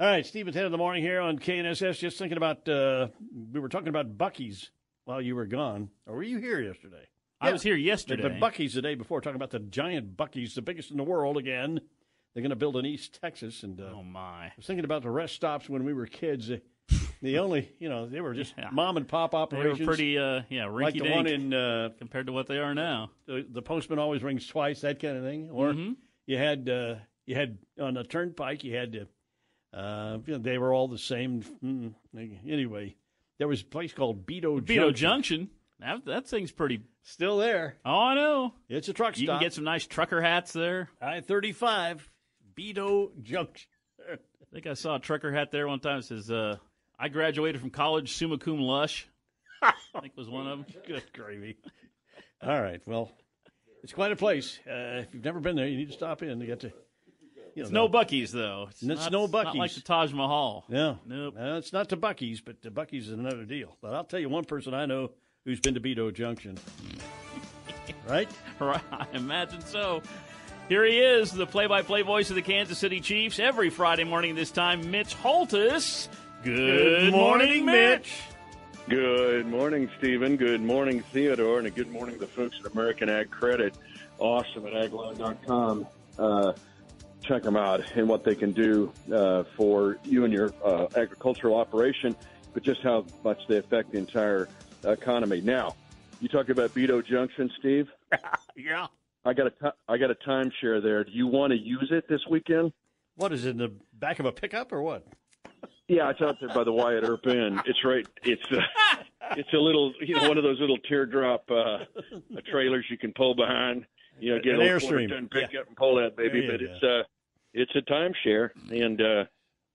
All right, Steve at 10 in the morning here on KNSS. Just thinking about, uh, we were talking about Buc-ee's while you were gone. Or were you here yesterday? I was here yesterday. But Buc-ee's the day before, talking about the giant Buc-ee's, the biggest in the world again. They're going to build in East Texas. And uh, oh, my. I was thinking about the rest stops when we were kids. The only, you know, they were just Yeah. mom and pop operations. They were pretty, uh, yeah, like rinky the one in uh, compared to what they are now. the, the postman always rings twice, that kind of thing. Or Mhm. you had uh, you had on the turnpike, you had to. Uh, you know, they were all the same. Mm, anyway, there was a place called Beto Beto Junction. Junction. That, that thing's pretty. Still there. Oh, I know. It's a truck stop. You can get some nice trucker hats there. I thirty five, Beto Junction. I think I saw a trucker hat there one time. It says, uh, I graduated from college summa cum lush. I think was one of them. Good gravy. All right. Well, it's quite a place. Uh, if you've never been there, you need to stop in. You get to. You know, It's no Buc-ee's, though. It's, It's not, no Not like the Taj Mahal. Yeah. Nope. No, it's not to Buc-ee's, but the Buc-ee's is another deal. But I'll tell you one person I know who's been to Beto Junction. right? Right, I imagine so. Here he is, the play-by-play voice of the Kansas City Chiefs. Every Friday morning this time, Mitch Holthus. Good, morning, Mitch. Good morning, Stephen. Good morning, Theodore, and a good morning to the folks at American Ag Credit. Awesome at agloan.com. Uh, check them out and what they can do uh, for you and your uh, agricultural operation, but just how much they affect the entire economy. Now, you talk about Beto Junction, Steve. Yeah. I got a ti- I got a timeshare there. Do you want to use it this weekend? What is it in the back of a pickup or what? Yeah, it's out there by the Wyatt Earp Inn. It's right. It's uh, it's a little, you know, one of those little teardrop uh, trailers you can pull behind. You know, get An a little Airstream. ton pickup and pull that baby. But it's uh, it's a timeshare, and uh,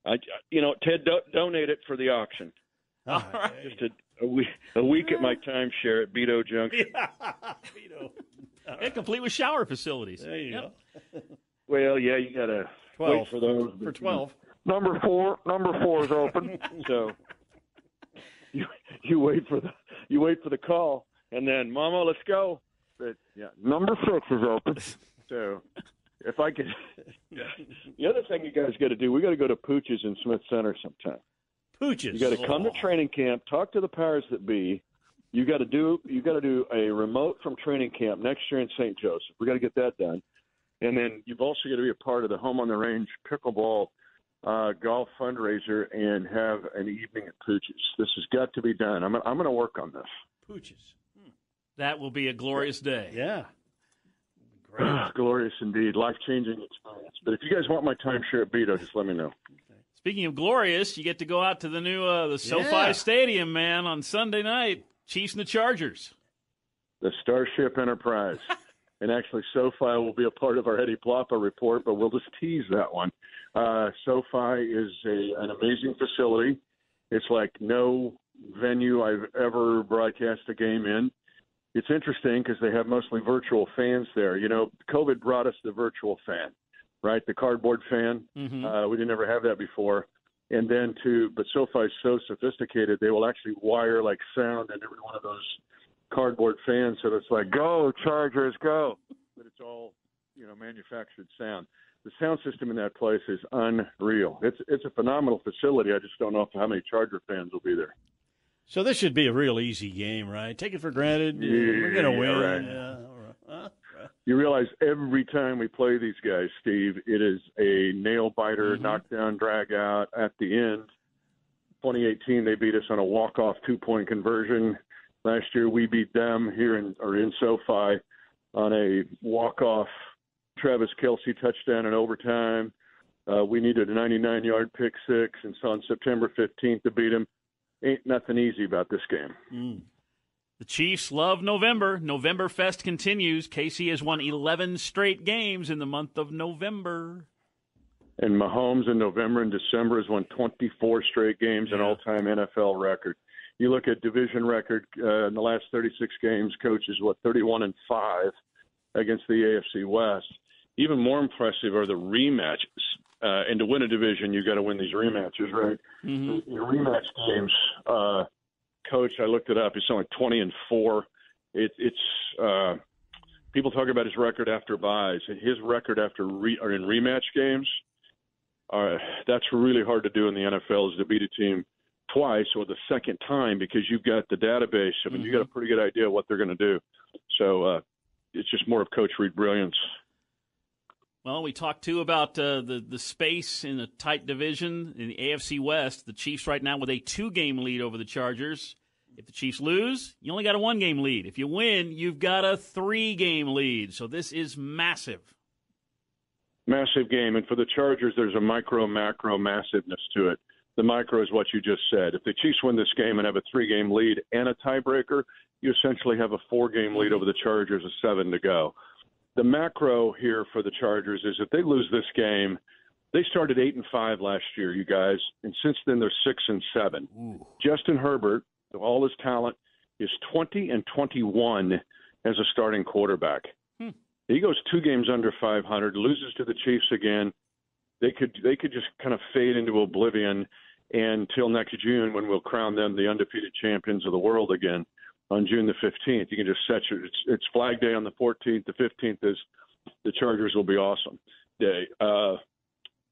I, you know, Ted do- donate it for the auction. All right. Just a, a week a week at my timeshare at Beto Junction. Beto. Yeah, complete with shower facilities. There you Yep. go. Well, yeah, you gotta Twelve wait for those for twelve. Number four, number four is open. so you you wait for the you wait for the call, and then Mama, let's go. But yeah, number six is open. So if I could, the other thing you guys got to do, we got to go to Pooch's in Smith Center sometime. Pooches. You got to come to training camp, talk to the powers that be. You got to do you got to do a remote from training camp next year in St. Joseph. We got to get that done, and then you've also got to be a part of the home on the range pickleball uh, golf fundraiser and have an evening at Pooch's. This has got to be done. I'm I'm going to work on this. Pooches. That will be a glorious day. Yeah. Great. Glorious indeed, life changing experience. But if you guys want my timeshare at Beto, just let me know. Speaking of glorious, you get to go out to the new uh, the SoFi Yeah. Stadium, man, on Sunday night. Chiefs and the Chargers. the Starship Enterprise. and actually, SoFi will be a part of our Eddie Plapa report, but we'll just tease that one. Uh, SoFi is a, an amazing facility. It's like no venue I've ever broadcast a game in. It's interesting because they have mostly virtual fans there. You know, COVID brought us the virtual fan, right? The cardboard fan. Mhm. Uh, we didn't ever have that before. And then to, but SoFi is so sophisticated, they will actually wire like sound in every one of those cardboard fans, so it's like "Go Chargers, go!" But it's all you know manufactured sound. The sound system in that place is unreal. It's it's a phenomenal facility. I just don't know how many Charger fans will be there. So this should be a real easy game, right? Take it for granted. We're going to win. right. Yeah, right. Huh? You realize every time we play these guys, Steve, it is a nail biter, Mhm. knockdown, drag out at the end. 2018, they beat us on a walk-off two-point conversion. Last year, we beat them here in or in SoFi on a walk-off Travis Kelce touchdown in overtime. Uh, we needed a 99-yard pick six, and so on September 15th to beat them. Ain't nothing easy about this game. Mm. The Chiefs love November. November Fest continues. KC has won 11 straight games in the month of November. And Mahomes in November and December has won 24 straight games, an all-time NFL record. You look at division record uh, in the last 36 games, coach is what 31 and five against the AFC West. Even more impressive are the rematches. Uh, and to win a division, you got to win these rematches, right? Mhm. The rematch games, uh, coach, I looked it up. He's something like 20 and four. It, it's uh, people talk about his record after buys. His record after re, or in rematch games uh, that's really hard to do in the NFL is to beat a team twice or the second time because you've got the database. I mean, mm-hmm. you got a pretty good idea what they're going to do. So uh, it's just more of Coach Reid brilliance. Well, we talked too about uh, the the space in a tight division in the AFC West. The Chiefs right now with a two game lead over the Chargers. If the Chiefs lose, you only got a one game lead. If you win, you've got a three game lead. So this is massive. Massive game, and for the Chargers, there's a micro macro massiveness to it. The micro is what you just said. If the Chiefs win this game and have a three game lead and a tiebreaker, you essentially have a four game lead over the Chargers, a seven to go the macro here for the Chargers is if they lose this game, they started eight and five last year, you guys, and since then they're six and seven. Ooh. Justin Herbert, with all his talent, is twenty and twenty-one as a starting quarterback. Hmm. He goes two games under five hundred, loses to the Chiefs again. They could they could just kind of fade into oblivion until next June when we'll crown them the undefeated champions of the world again on June the 15th. You can just set your it's, it's Flag Day on the 14th. The 15th is the Chargers will be awesome day. Uh,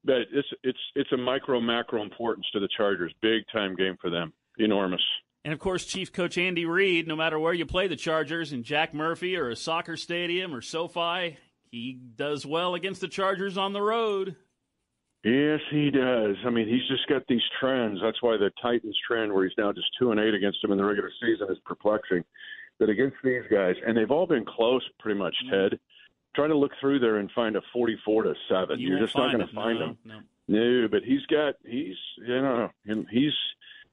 but it's it's it's a micro macro importance to the Chargers. Big time game for them. Enormous. And of course, Chief Coach Andy Reid, no matter where you play the Chargers in Jack Murphy or a soccer stadium or SoFi, he does well against the Chargers on the road. Yes, he does. I mean, he's just got these trends. That's why the Titans trend, where he's now just two and eight against them in the regular season, is perplexing. But against these guys, and they've all been close, pretty much. Mm-hmm. Ted, try to look through there and find a forty-four to seven. You are just not going to find no, them. No. no, but he's got he's you know he's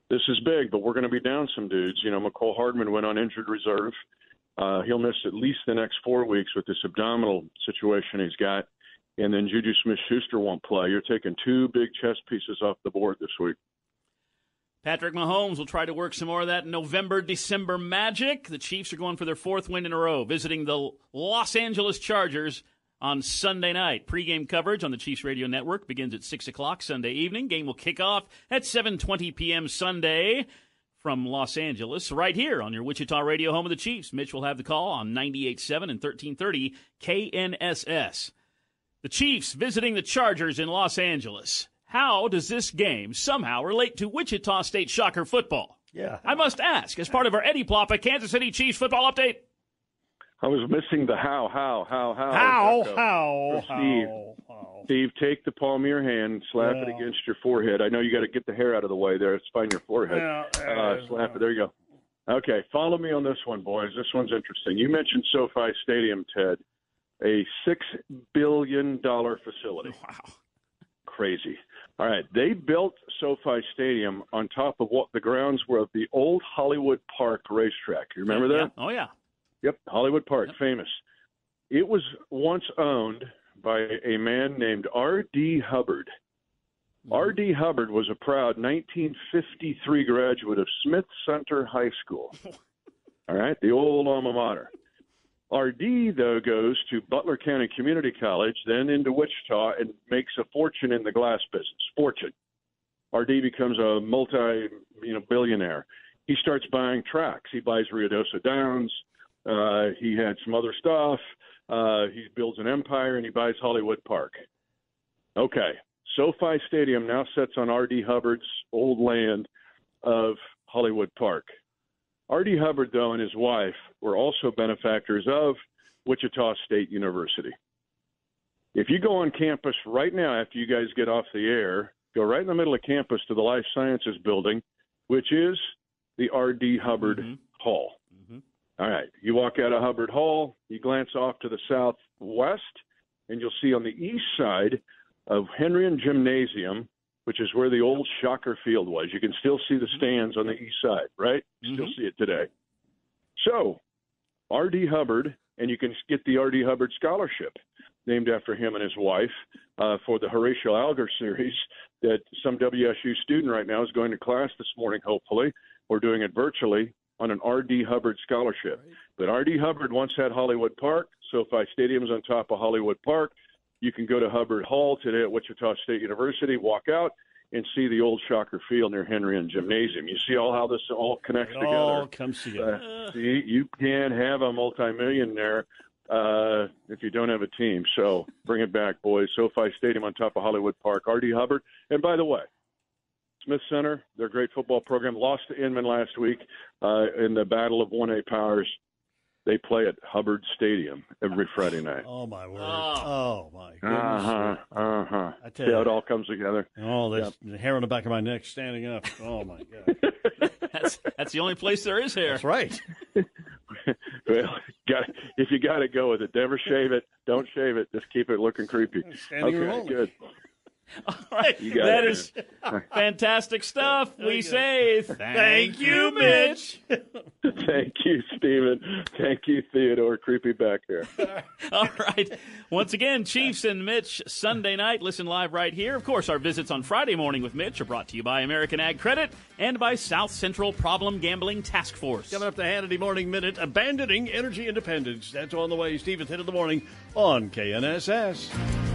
this is big, but we're going to be down some dudes. You know, Mecole Hardman went on injured reserve. Uh, he'll miss at least the next four weeks with this abdominal situation he's got and then Juju Smith Schuster won't play. You're taking two big chess pieces off the board this week. Patrick Mahomes will try to work some more of that November December magic. The Chiefs are going for their fourth win in a row, visiting the Los Angeles Chargers on Sunday night. Pre-game coverage on the Chiefs Radio Network begins at 6 o'clock Sunday evening. Game will kick off at 7.20 p.m. Sunday from Los Angeles, right here on your Wichita radio home of the Chiefs. Mitch will have the call on 98.7 and 1330 KNSS. The Chiefs visiting the Chargers in Los Angeles. How does this game somehow relate to Wichita State Shocker football? Yeah. I must ask, as part of our Eddie Ploppa Kansas City Chiefs football update. I was missing the how, how, how, how. How, how, Steve, how, Steve, take the palm of your hand, slap yeah. it against your forehead. I know you got to get the hair out of the way there. It's fine your forehead. Yeah, uh, slap it. There you go. Okay, follow me on this one, boys. This one's interesting. You mentioned SoFi Stadium, Ted a six billion dollar facility. Wow, crazy. All right, they built SoFi Stadium on top of what the grounds were of the old Hollywood Park racetrack. You remember that? Yeah. Oh yeah. Yep, Hollywood Park, yep. famous. It was once owned by a man named R.D. Hubbard. Mm-hmm. R.D. Hubbard was a proud 1953 graduate of Smith Center High School. All right, the old alma mater. RD, though, goes to Butler County Community College, then into Wichita, and makes a fortune in the glass business. Fortune. RD becomes a multi, you know, billionaire. He starts buying tracks. He buys Ruidoso Downs. Uh, he had some other stuff. Uh, he builds an empire, and he buys Hollywood Park. Okay, SoFi Stadium now sits on R.D. Hubbard's old land of Hollywood Park. R.D. Hubbard, though, and his wife were also benefactors of Wichita State University. If you go on campus right now after you guys get off the air, go right in the middle of campus to the Life Sciences building, which is the R.D. Hubbard mm-hmm. Hall. Mm-hmm. All right. You walk out of Hubbard Hall, you glance off to the southwest, and you'll see on the east side of Henrion Gymnasium which is where the old Shocker Field was. You can still see the mm-hmm. stands on the east side, right? Mm-hmm. Still see it today. So, R.D. Hubbard, and you can get the R.D. Hubbard Scholarship named after him and his wife uh, for the Horatio Alger series that some WSU student right now is going to class this morning, hopefully. We're doing it virtually on an R.D. Hubbard scholarship. But R.D. Hubbard once had Hollywood Park. SoFi Stadium's on top of Hollywood Park. You can go to Hubbard Hall today at Wichita State University, walk out, and see the old Shocker Field near Henrion Gymnasium. You see all how this all connects it together. All comes together. Uh, see, you can't have a multimillionaire uh, if you don't have a team. So bring it back, boys. SoFi Stadium on top of Hollywood Park. R.D. Hubbard. And by the way, Smith Center, their great football program, lost to Inman last week uh, in the battle of 1A powers. They play at Hubbard Stadium every Friday night. Oh my word! Oh. Oh, my goodness! Uh huh. Uh huh. I tell See how it all comes together. Oh, there's the hair on the back of my neck standing up. Oh my god! That's that's the only place there is hair. That's right. well, got if you got to go with it, never shave it. Don't shave it. Just keep it looking creepy. Standing okay, only. good. All right, You that it, is fantastic stuff. We Okay. say thank you, Mitch. Thank you, Stephen. Thank you, Theodore. Creepy back there. All right. Once again, Chiefs and Mitch Sunday night. Listen live right here. Of course, our visits on Friday morning with Mitch are brought to you by American Ag Credit and by South Central Problem Gambling Task Force. Coming up the Hannity Morning Minute, abandoning energy independence. That's on the way. Stephen's hit of the morning on KNSS.